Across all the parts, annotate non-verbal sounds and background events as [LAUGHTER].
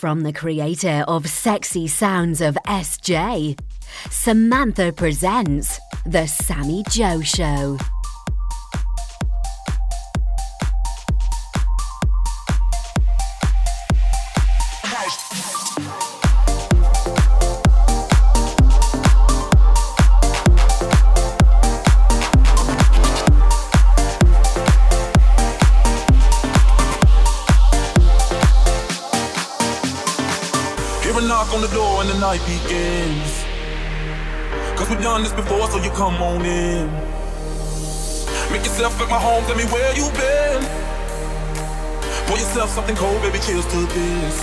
from the creator of Sexy Sounds of SJ. Samantha presents The Sammi Jo Show. Come on in. Make yourself at my home, tell me where you been. Pour yourself something cold, baby, cheers to this.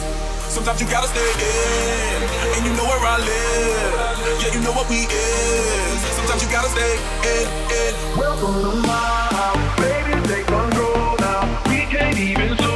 Sometimes you gotta stay in, and you know where I live. Yeah, you know what we is. Sometimes you gotta stay in, in. Welcome to my house, baby, take control now. We can't even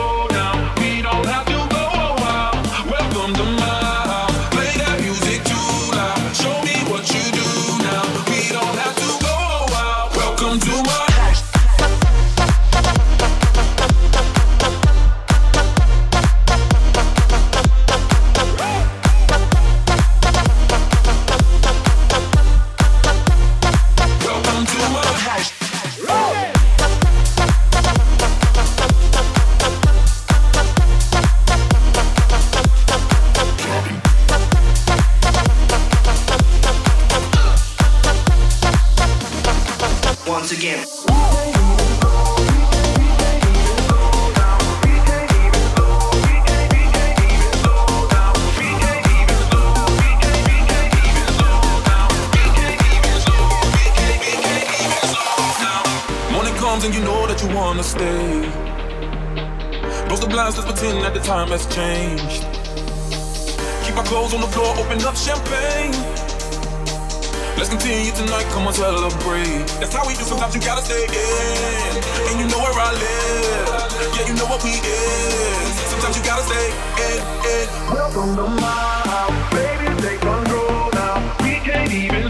gotta stay in. And you know where I live. Yeah, you know what we is. Sometimes you gotta stay in, in. Welcome to my house, baby, take control now. We can't even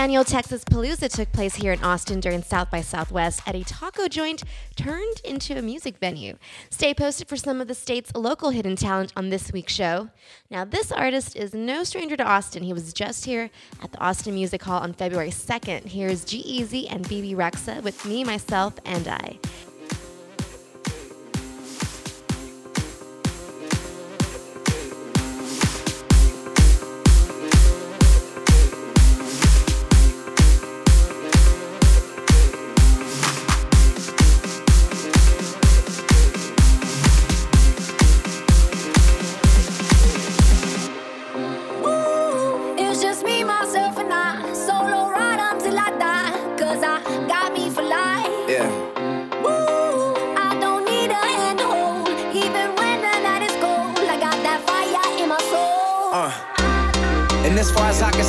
annual Texas Palooza took place here in Austin during South by Southwest at a taco joint turned into a music venue. Stay posted for some of the state's local hidden talent on this week's show. Now, this artist is no stranger to Austin. He was just here at the Austin Music Hall on February 2nd. Here's G-Eazy and Bebe Rexha with Me, Myself, and I.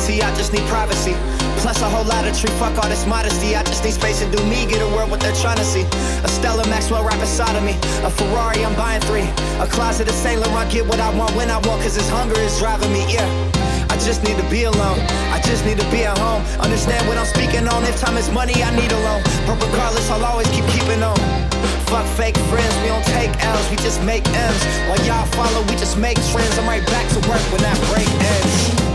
I just need privacy. Plus a whole lot of tree, fuck all this modesty. I just need space to do me, get a world what they're trying to see. A Stella Maxwell right beside of me. A Ferrari, I'm buying three. A closet of Saint Laurent, get what I want when I want, cause this hunger is driving me, yeah. I just need to be alone. I just need to be at home. Understand what I'm speaking on. If time is money, I need a loan. But regardless, I'll always keep keeping on. Fuck fake friends, we don't take L's, we just make M's. While y'all follow, we just make trends. I'm right back to work when that break ends.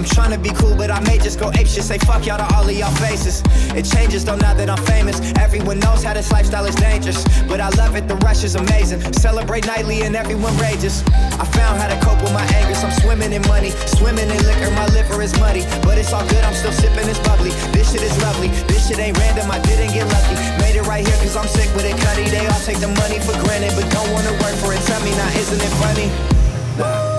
I'm trying to be cool, but I may just go ape shit. Say fuck y'all to all of y'all faces. It changes though now that I'm famous. Everyone knows how this lifestyle is dangerous. But I love it, the rush is amazing. Celebrate nightly and everyone rages. I found how to cope with my angers. I'm swimming in money, swimming in liquor. My liver is muddy. But it's all good, I'm still sipping this bubbly. This shit is lovely. This shit ain't random, I didn't get lucky. Made it right here cause I'm sick with it, cutty. They all take the money for granted, but don't wanna work for it. Tell me now, isn't it funny?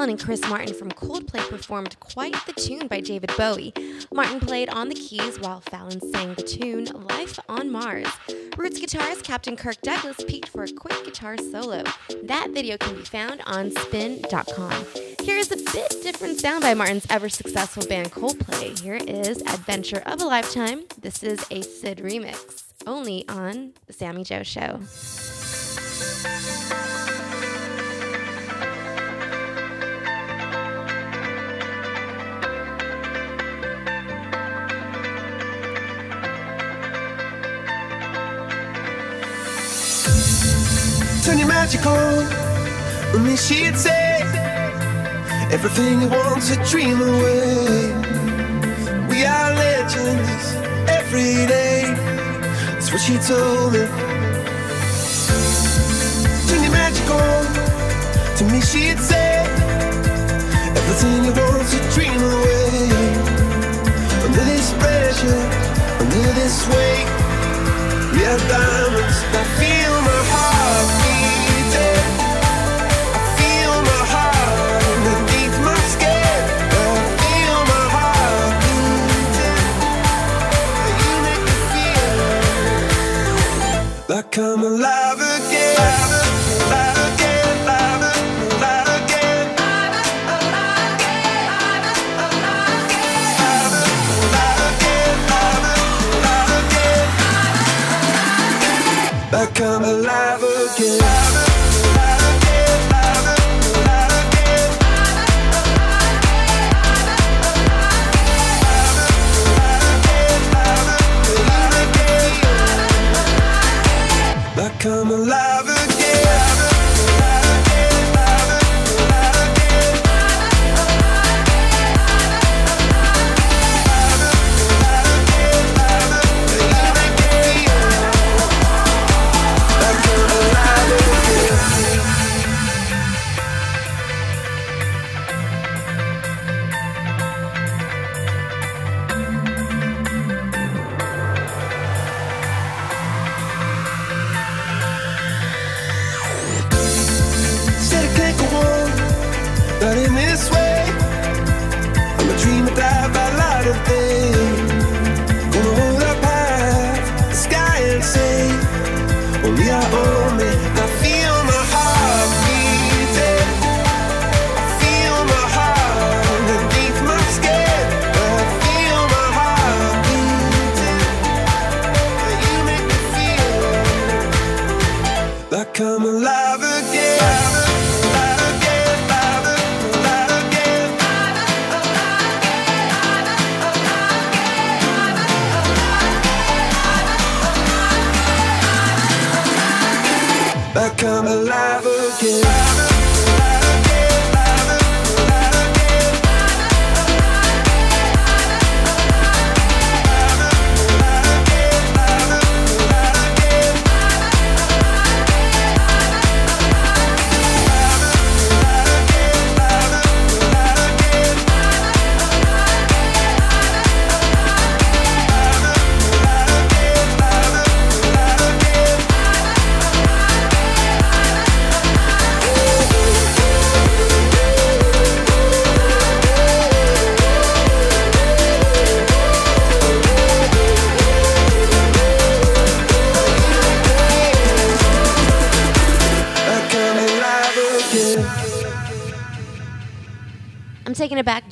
Fallon and Chris Martin from Coldplay performed quite the tune by David Bowie. Martin played on the keys while Fallon sang the tune Life on Mars. Roots guitarist Captain Kirk Douglas peaked for a quick guitar solo. That video can be found on spin.com. Here's a bit different sound by Martin's ever successful band Coldplay. Here is Adventure of a Lifetime. This is a Sid remix, only on The Sammi Jo Show. Turn your magic and then she'd say everything you want to dream away. We are legends every day. That's what she told me. Turn your magic on, to me she'd say everything you want to dream away. Under this pressure, under this weight. We are diamonds that feel my heart come alive.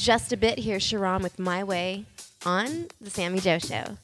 just a bit. here, Sharam with My Way on The Sammi Jo Show.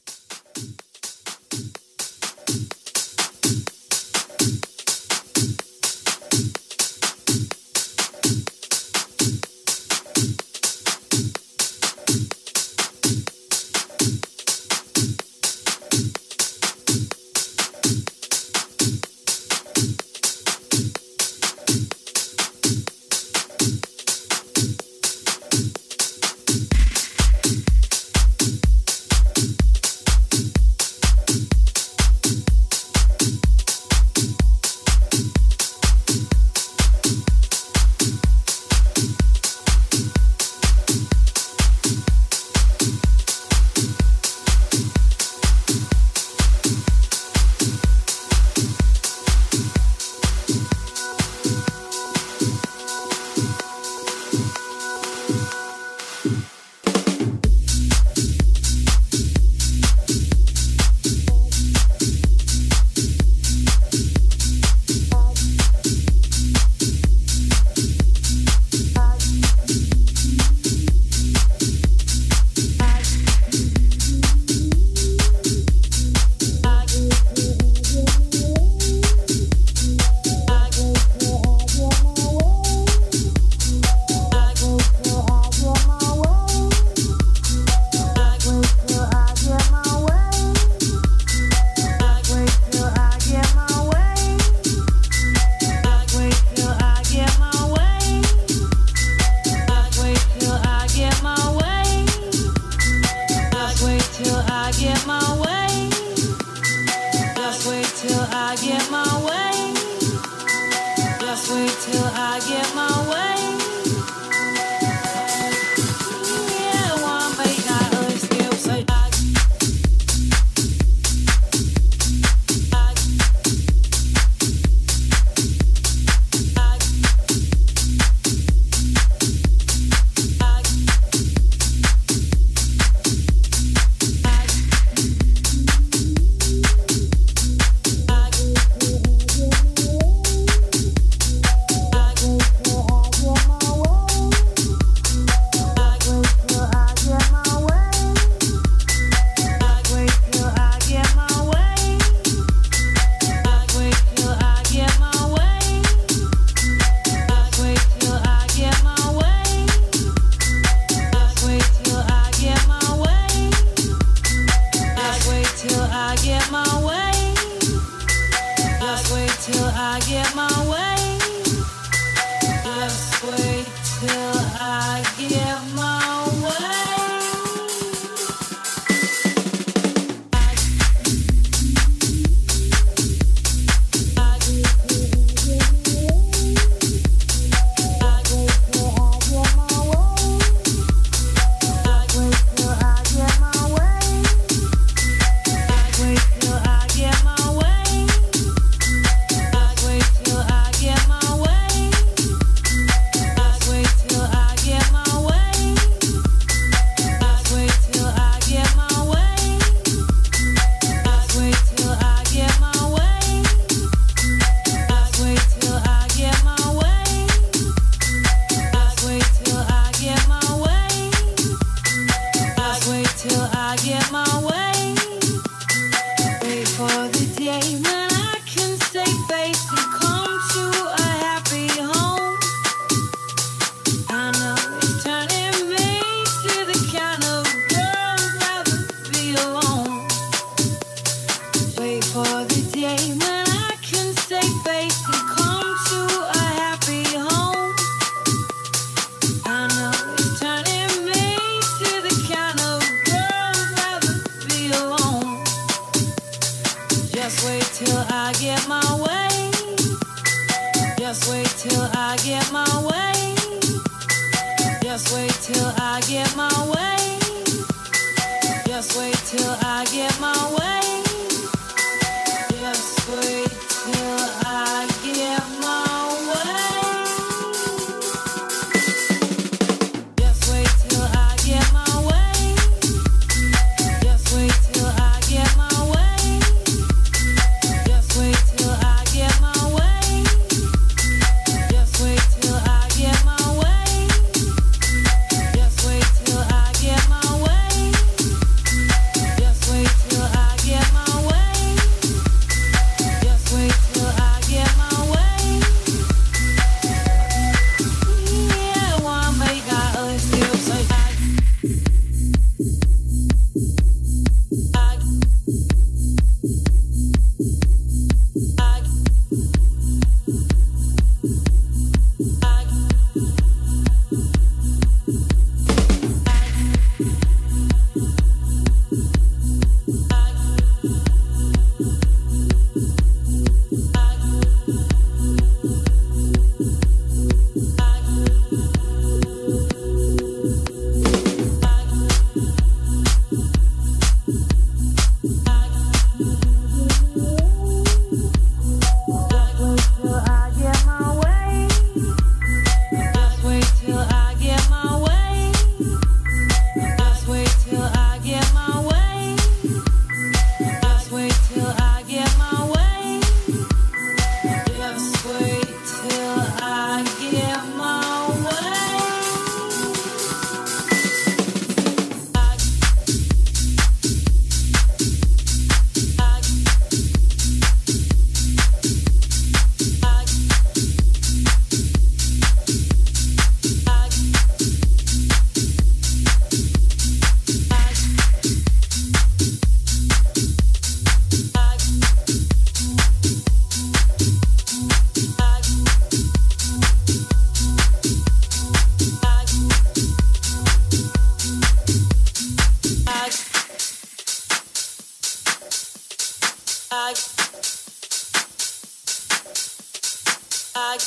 I,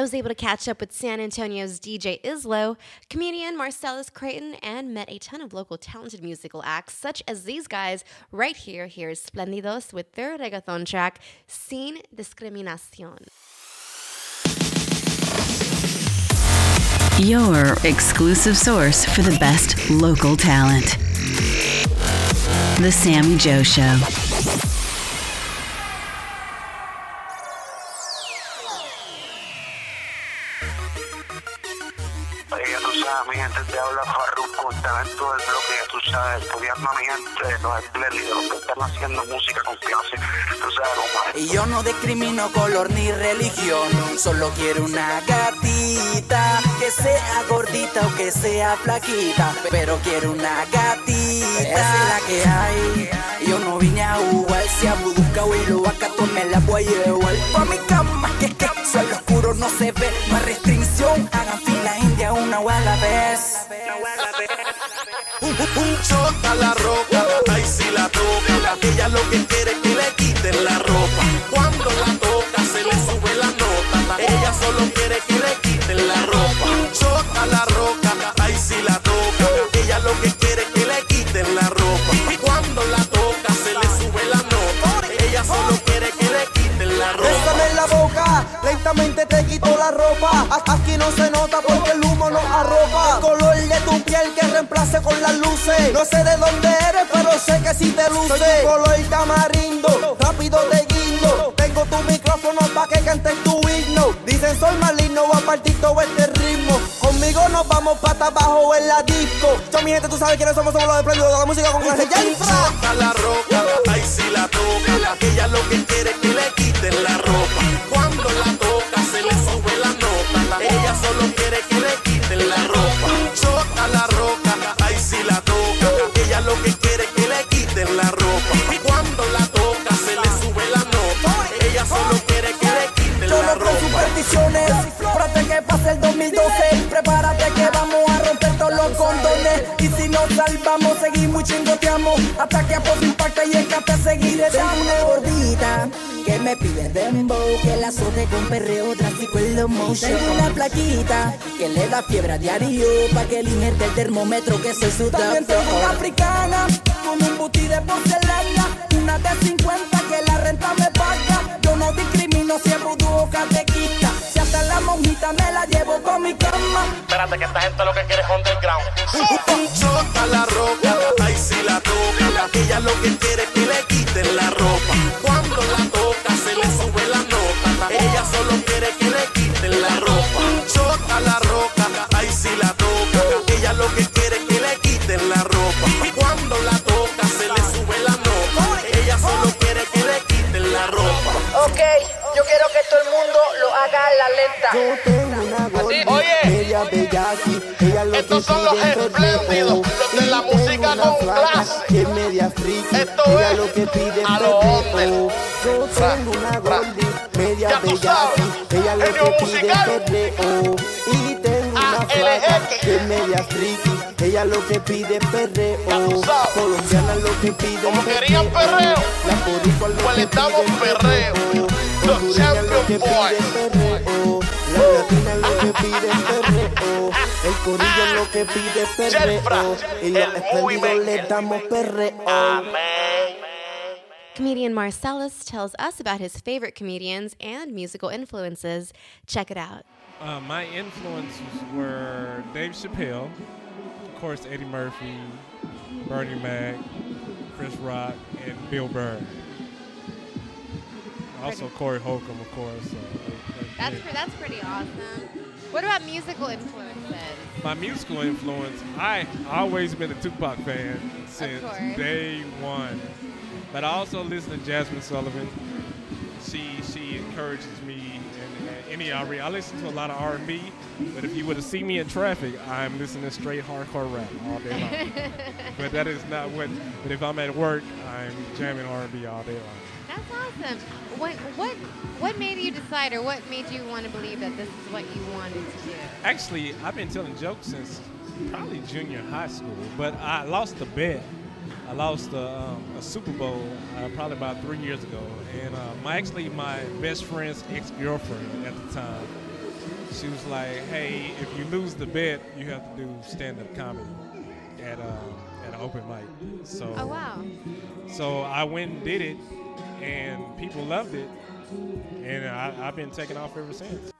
was able to catch up with San Antonio's DJ Islo, comedian Marcellus Creighton, and met a ton of local talented musical acts, such as these guys right here. Here's Splendidos with their reggaeton track, Sin Discriminación. your exclusive source for the best local talent. The Sammi Jo Show. Farruko, en todo el bloque tú sabes, el gobierno a mi gente, los espléndidos, haciendo música con clase, tú Y yo no discrimino color ni religión, solo quiero una gatita, que sea gordita o que sea flaquita, pero quiero una gatita, es la que hay. Yo no vine a jugar, si a buscar y lo acá me la voy a llevar pa' mi cama, que es que soy oscuro no se ve, no hay restricción, hagan fila india una o a la vez un- un a la roca, ahí sí la toca. Ella lo que quiere que le quiten la ropa. Cuando la toca se le sube la nota. Ella solo quiere que le quiten la ropa. Un a la roca, ahí sí la toca. Ella lo que quiere que le quiten la ropa. Cuando la toca se le sube la nota. Ella solo quiere que le quiten la ropa. Bésame en la boca, lentamente te quito la ropa. A- Aquí no se nota porque el humo nos arropa. Reemplace con las luces. No sé de dónde eres, pero sé que sí te luce. Soy color tamarindo, rápido te guindo. Tengo tu micrófono pa' que cantes tu himno. Dicen soy maligno, voy a partir todo este ritmo. Conmigo nos vamos pata abajo en la disco. Yo mi gente, tú sabes quiénes somos, somos los desprendidos de la música con clase. ¡Ya, la roca, salvamos, seguimos y chingoteamos. Hasta que por impacta y escape seguiré. Tengo una gordita que me pide dembow. Que la azote con perreo drástico en los motion. Tengo una plaquita que le da fiebre a diario. Pa' que le inerte el termómetro que soy su También tengo una africana con un booty de porcelana. Una de 50 llevo con mi cama. Espérate que esta gente lo que quiere es underground. Un shot a la roca, ahí sí la toca. Ella lo que quiere es Estos son los espléndidos, los de la música con clase. Media friki. Esto es lo que pide es a lo. Yo tengo una gordita, media sabes, Ella lo que pide. Y tengo una flaca que media friki. Ella lo que pide es perreo. Colombiana lo que pide Como querían perreo, La boricua lo que pide perreo. Los Hondureña lo que champion es perreo. La latina lo que pide perreo. El corillo lo que pide perreo. Y los el le damos perreo. Comedian Marcellus tells us about his favorite comedians and musical influences. Check it out. Uh, my influences were Dave Chappelle, of course, Eddie Murphy, Bernie Mac, Chris Rock, and Bill Burr. Also Corey Holcomb, of course. So That's yeah. that's pretty awesome. What about musical influences? my musical influence. I always been a Tupac fan since day one, but I also listen to Jazmine Sullivan. She she encourages me in, in any R&B. I listen to a lot of R&B, but if you were to see me in traffic, I'm listening to straight hardcore rap all day long. [LAUGHS] but that is not what. But if I'm at work, I'm jamming R&B all day long. That's awesome. What what what made you decide, or what made you want to believe that this is what you wanted to do? Actually, I've been telling jokes since probably junior high school, but I lost a bet. I lost a, um, a Super Bowl uh, probably about three years ago, and uh, my actually my best friend's ex-girlfriend at the time. She was like, "Hey, if you lose the bet, you have to do stand-up comedy at uh, at an open mic." So, Oh wow. so I went and did it, and people loved it, and I, I've been taking off ever since.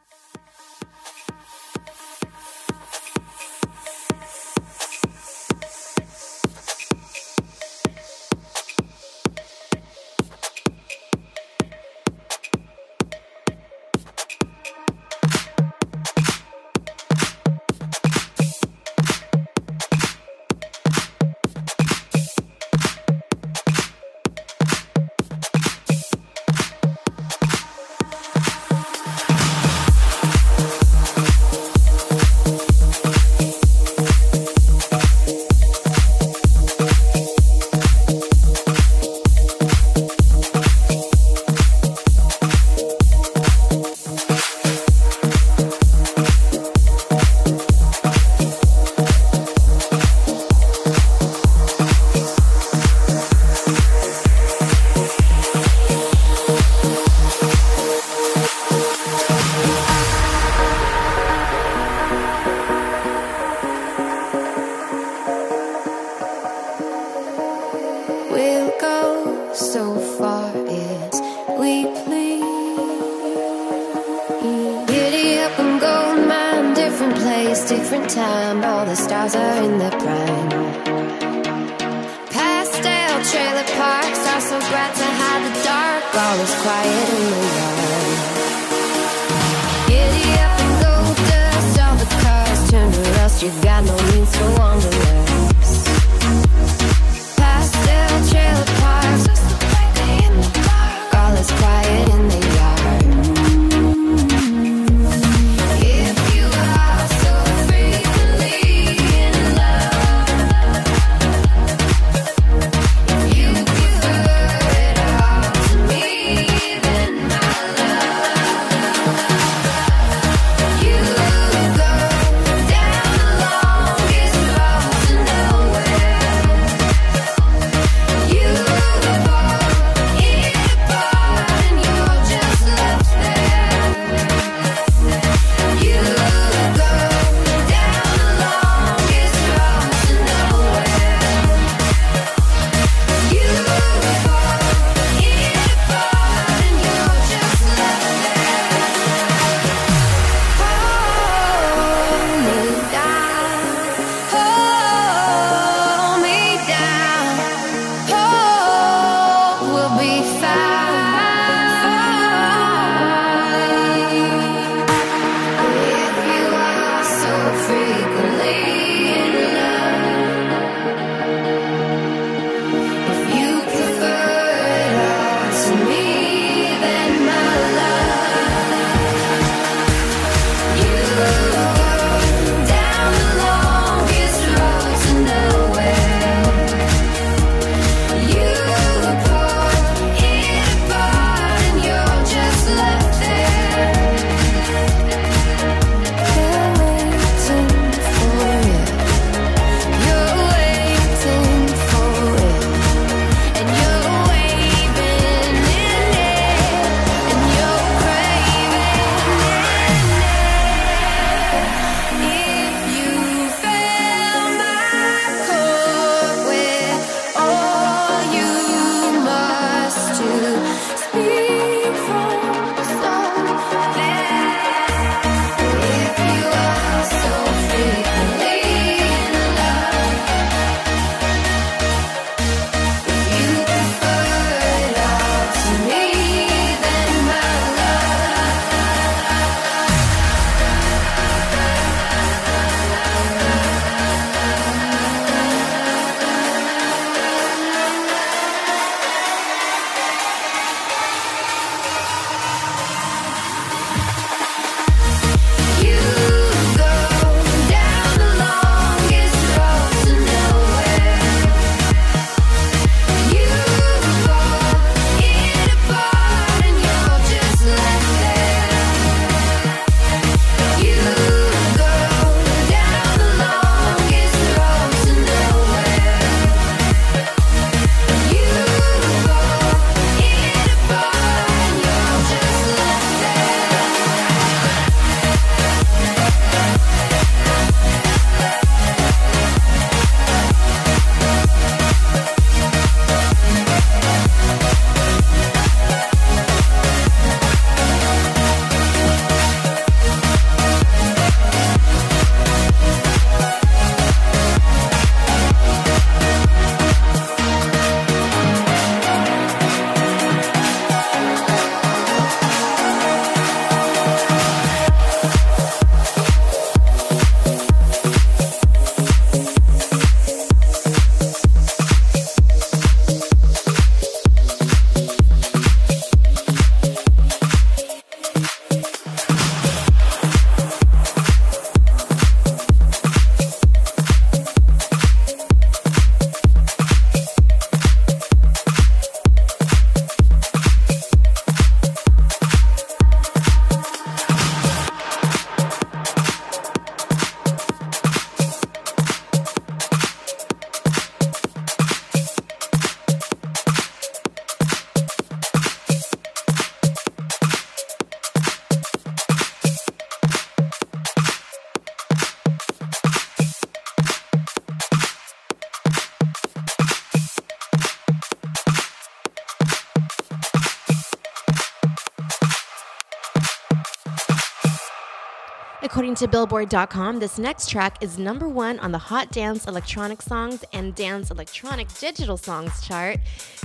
to Billboard.com, this next track is number one on the Hot Dance Electronic Songs and Dance Electronic Digital Songs chart.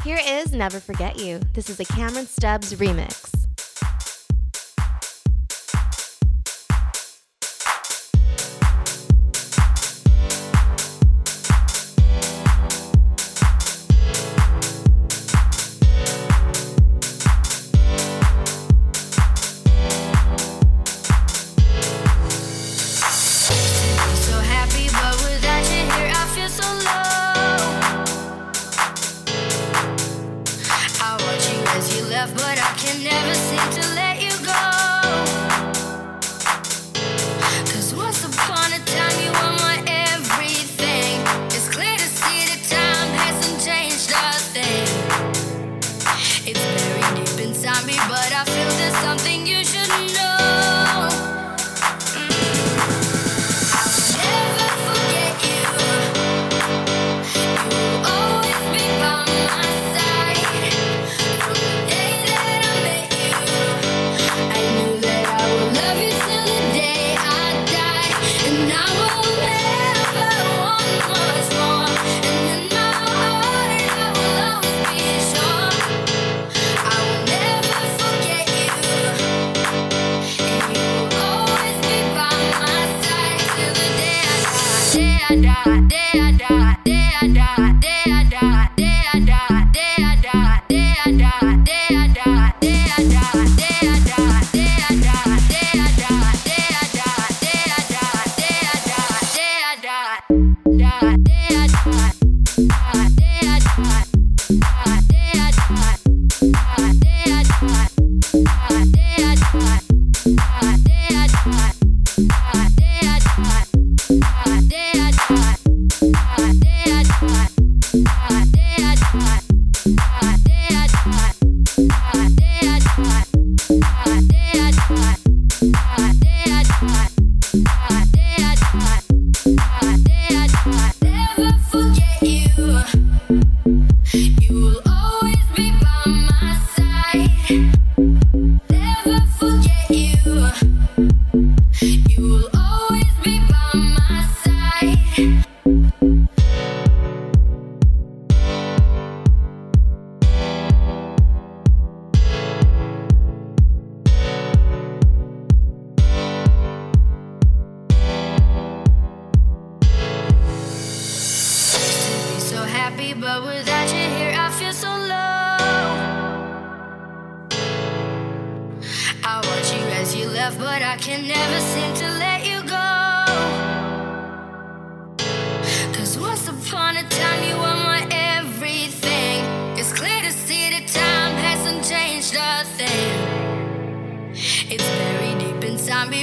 Here is Never Forget You. This is a Cameron Stubbs remix.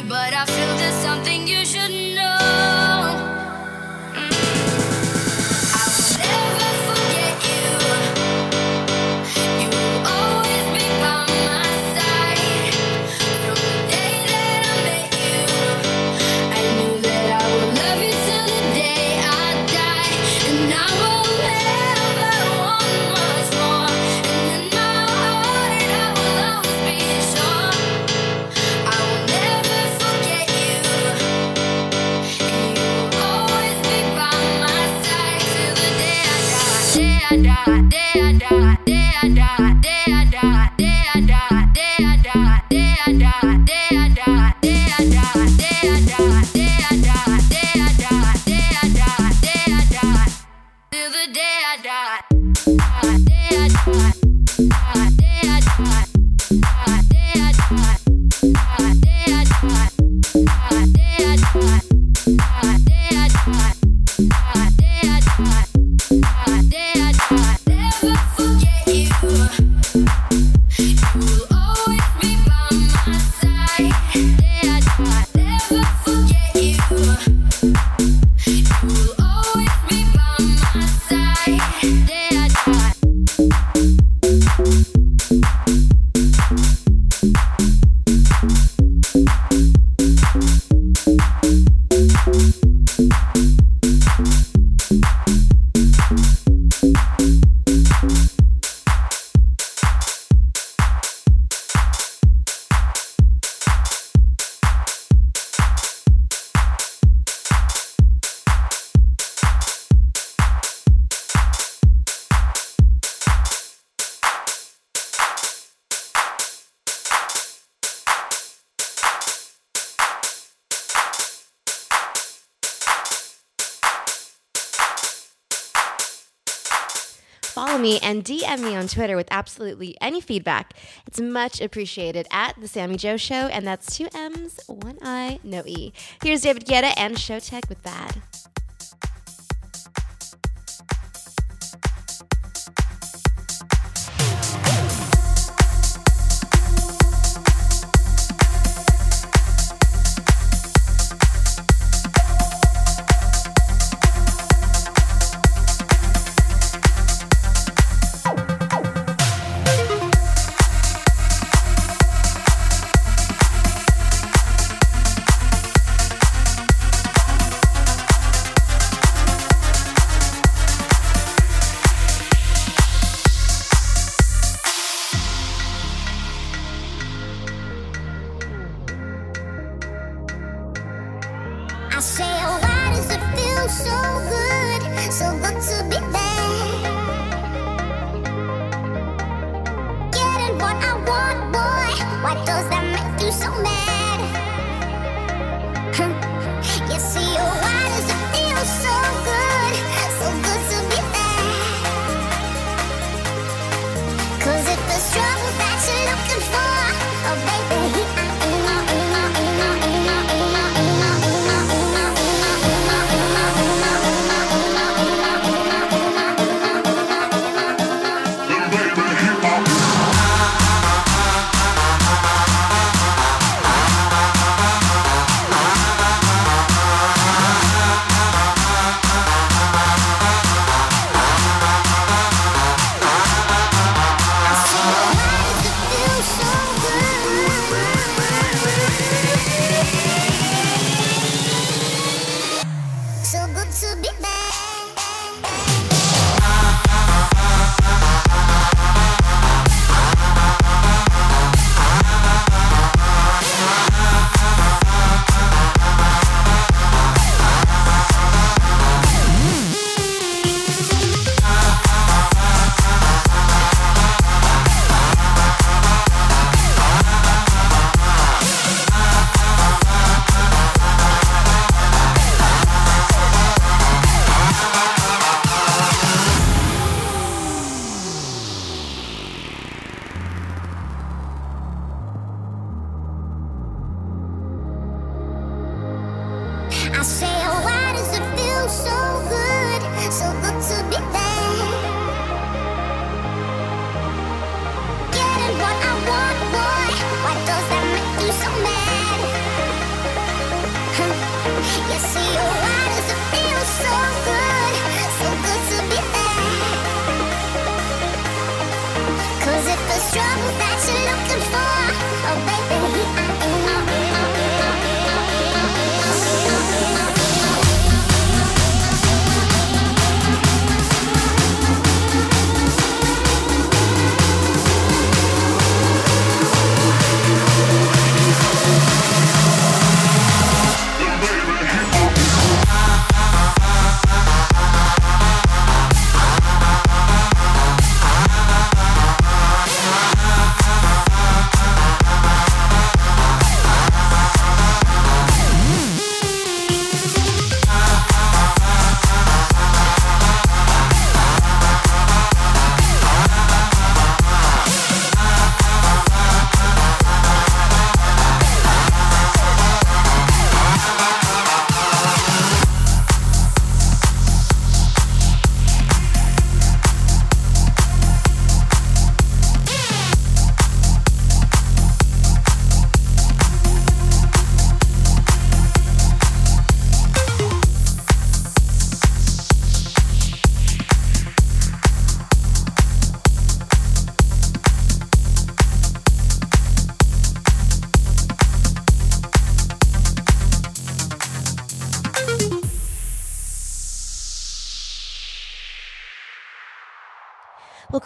but I follow me and DM me on Twitter with absolutely any feedback. It's much appreciated at The Sammi Jo Show, and that's two M's, one I, no E. Here's David Guetta and Showtek with Bad.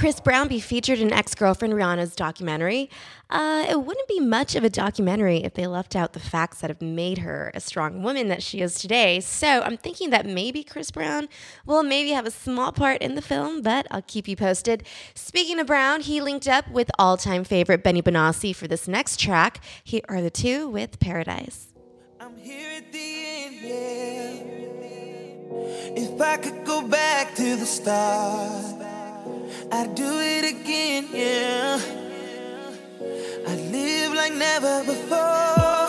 Chris Brown be featured in ex girlfriend Rihanna's documentary? Uh, it wouldn't be much of a documentary if they left out the facts that have made her a strong woman that she is today. So I'm thinking that maybe Chris Brown will maybe have a small part in the film, but I'll keep you posted. Speaking of Brown, he linked up with all time favorite Benny Benassi for this next track. Here are the two with Paradise. If I could go back to the start, I'd do it again, yeah. I'd live like never before.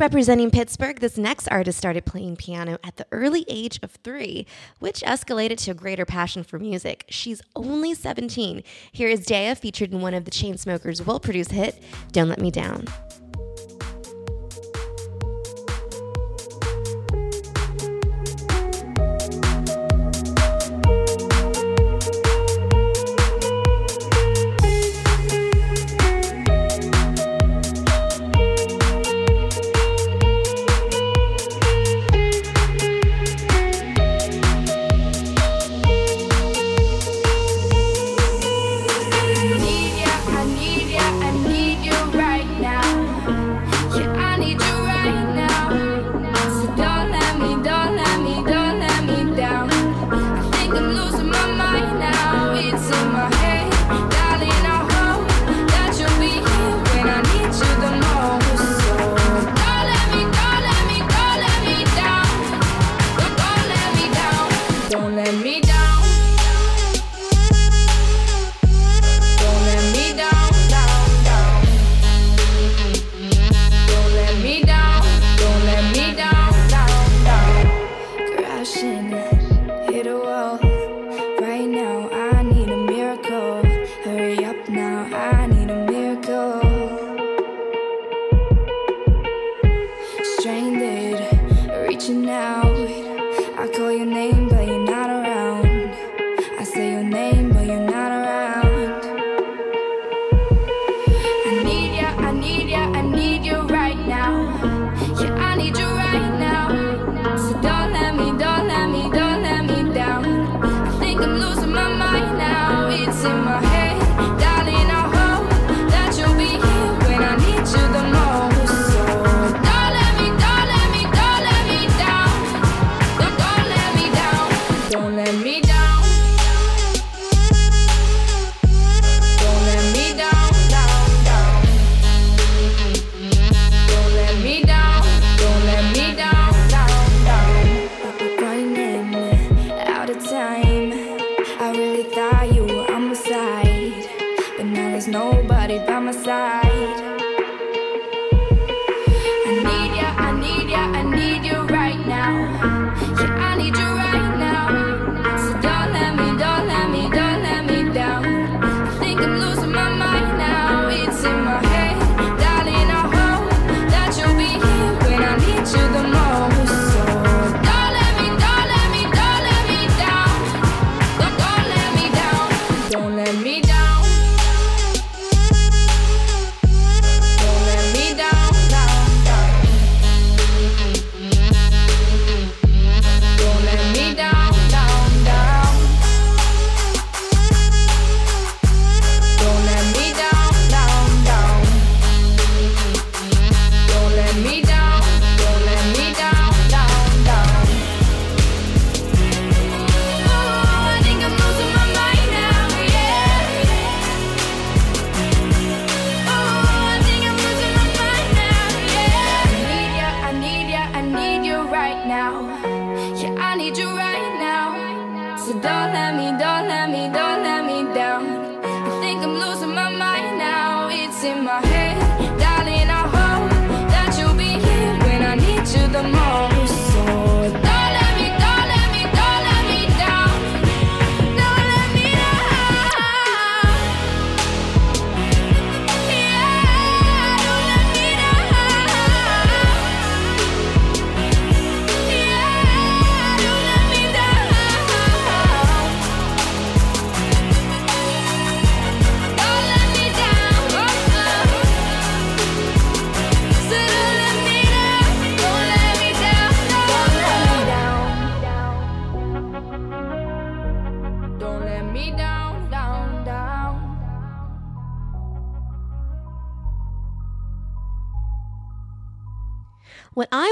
Representing Pittsburgh, this next artist started playing piano at the early age of three, which escalated to a greater passion for music. She's only 17. Here is Daya, featured in one of the Chainsmokers' well produced hit, Don't Let Me Down.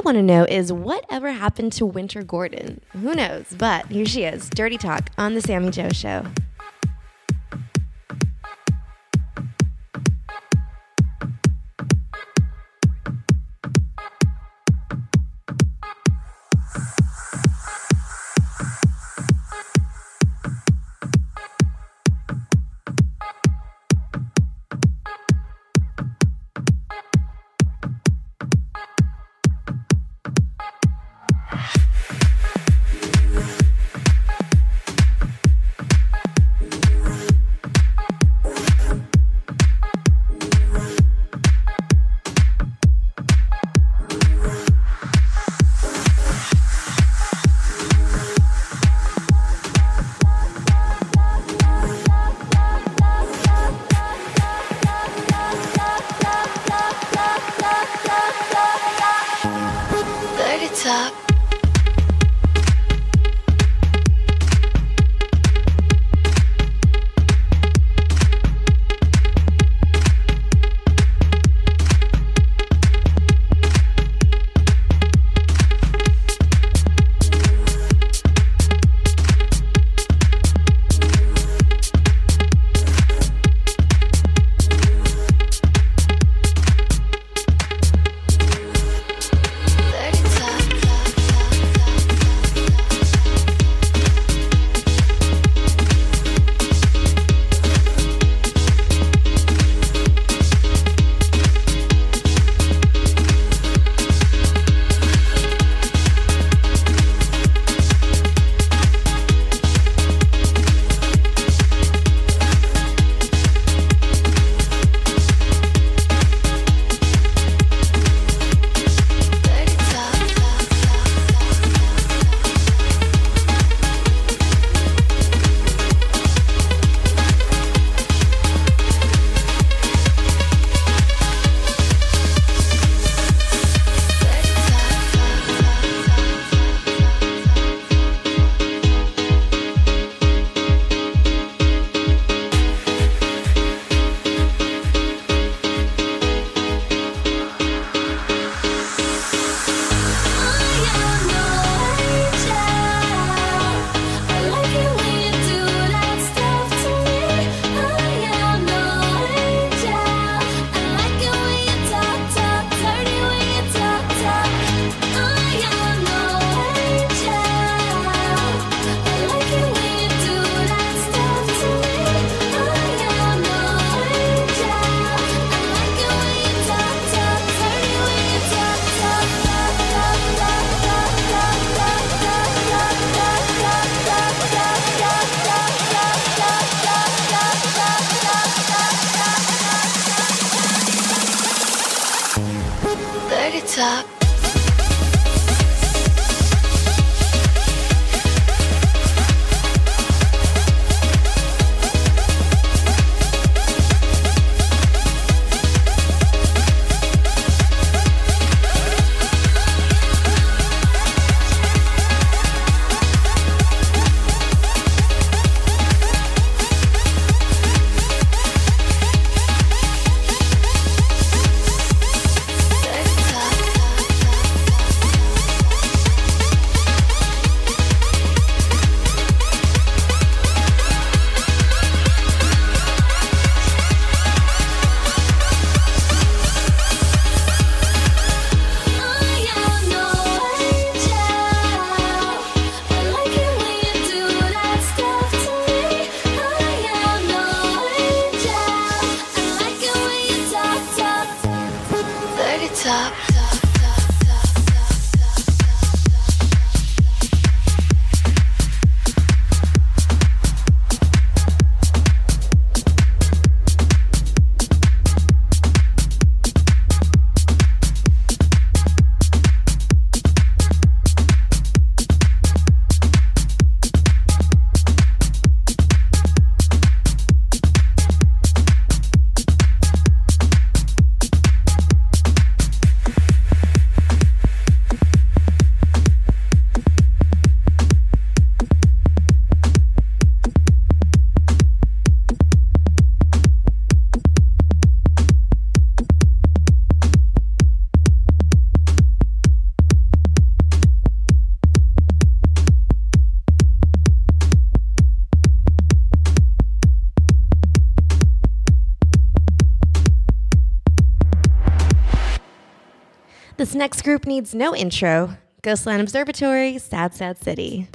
want to know is whatever happened to Wynter Gordon? Who knows? But here she is, Dirty Talk on The Sammi Jo Show. next group needs no intro Ghostland Observatory, Sad Sad City.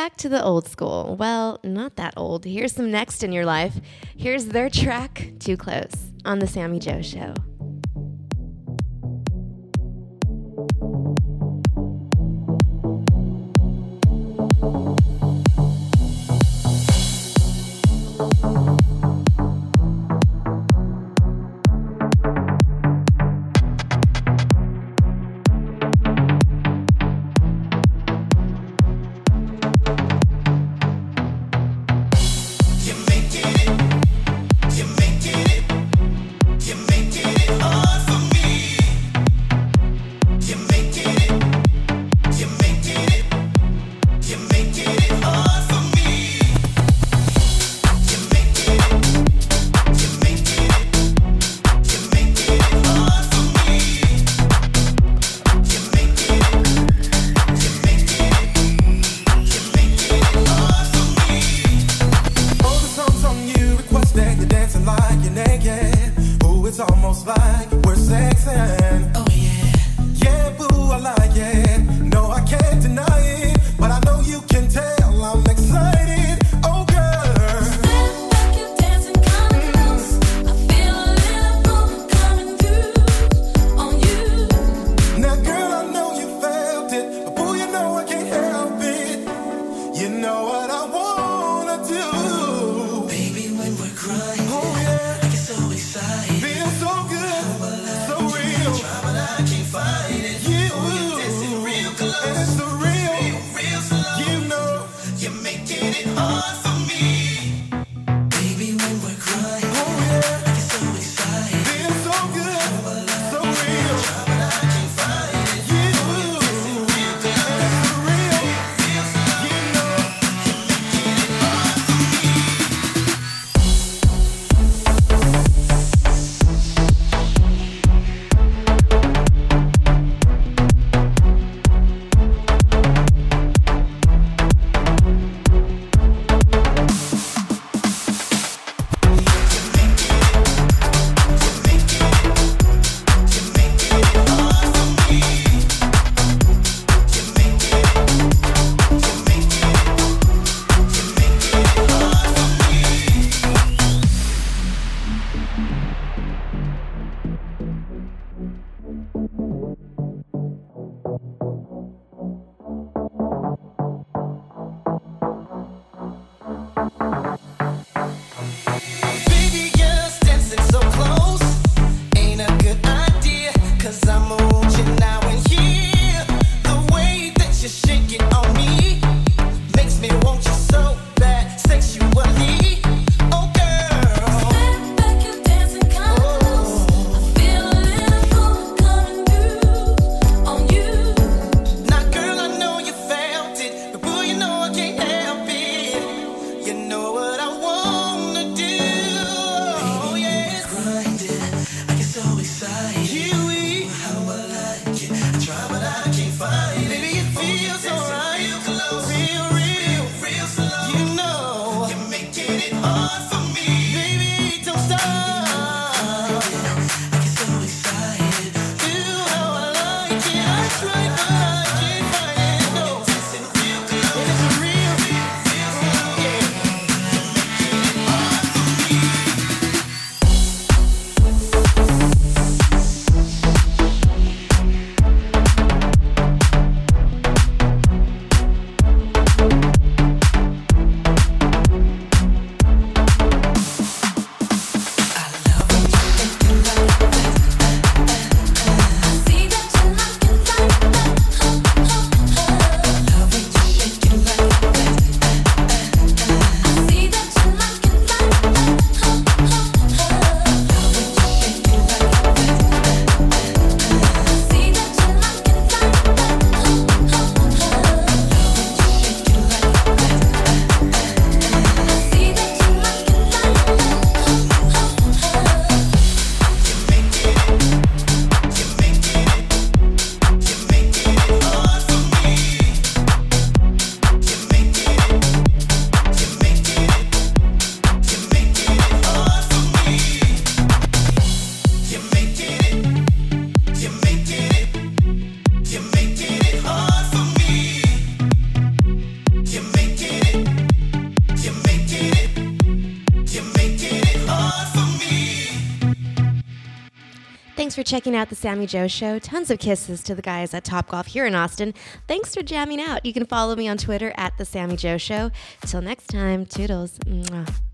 back to the old school. Well, not that old. Here's some next in your life. Here's their track, Too Close, on The Sammi Jo Show. we're crying. checking out the Sammi Jo Show. Tons of kisses to the guys at Topgolf here in Austin. Thanks for jamming out. You can follow me on Twitter at the Sammi Jo Show. Till next time, toodles. Mwah.